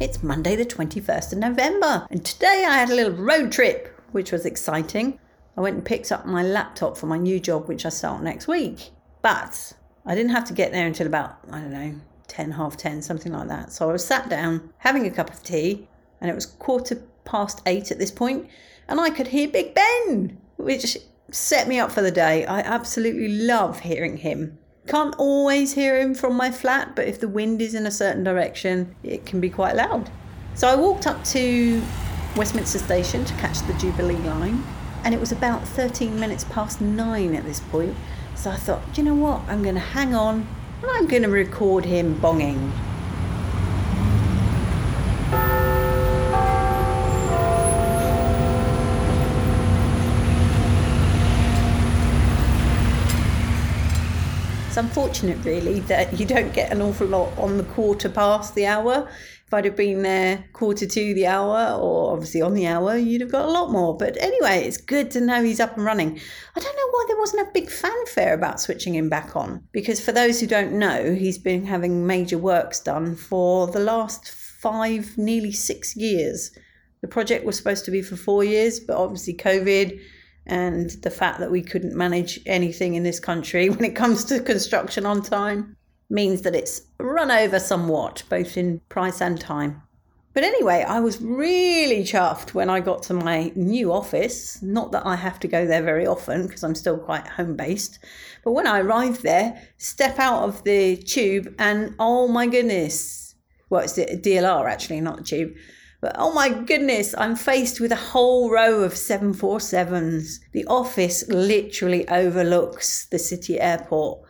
It's Monday, the 21st of November, and today I had a little road trip, which was exciting. I went and picked up my laptop for my new job, which I start next week. But I didn't have to get there until about, I don't know, 10, half 10, something like that. So I was sat down having a cup of tea, and it was quarter past eight at this point, and I could hear Big Ben, which set me up for the day. I absolutely love hearing him. Can't always hear him from my flat, but if the wind is in a certain direction, it can be quite loud. So I walked up to Westminster Station to catch the Jubilee line, and it was about 13 minutes past nine at this point. So I thought, you know what, I'm going to hang on and I'm going to record him bonging. Unfortunate, really, that you don't get an awful lot on the quarter past the hour. If I'd have been there quarter to the hour, or obviously on the hour, you'd have got a lot more. But anyway, it's good to know he's up and running. I don't know why there wasn't a big fanfare about switching him back on, because for those who don't know, he's been having major works done for the last five, nearly six years. The project was supposed to be for four years, but obviously, COVID and the fact that we couldn't manage anything in this country when it comes to construction on time means that it's run over somewhat, both in price and time. But anyway, I was really chuffed when I got to my new office. Not that I have to go there very often because I'm still quite home based. But when I arrived there, step out of the tube and oh my goodness, well, it's the DLR actually, not the tube but oh my goodness, I'm faced with a whole row of 747s. The office literally overlooks the city airport.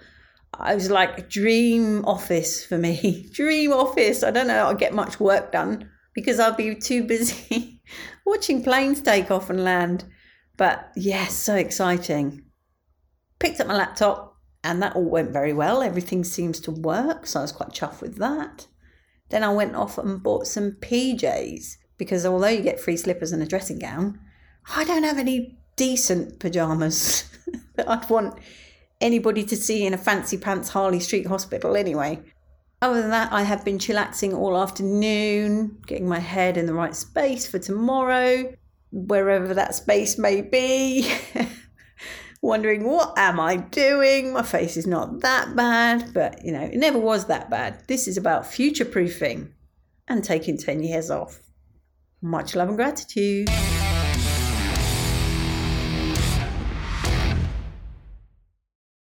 I was like, dream office for me. dream office. I don't know I'll get much work done because I'll be too busy watching planes take off and land. But yes, so exciting. Picked up my laptop and that all went very well. Everything seems to work, so I was quite chuffed with that. Then I went off and bought some PJs because although you get free slippers and a dressing gown, I don't have any decent pajamas that I'd want anybody to see in a fancy pants Harley Street hospital anyway. Other than that, I have been chillaxing all afternoon, getting my head in the right space for tomorrow, wherever that space may be. wondering what am I doing? My face is not that bad, but you know, it never was that bad. This is about future proofing and taking 10 years off. Much love and gratitude.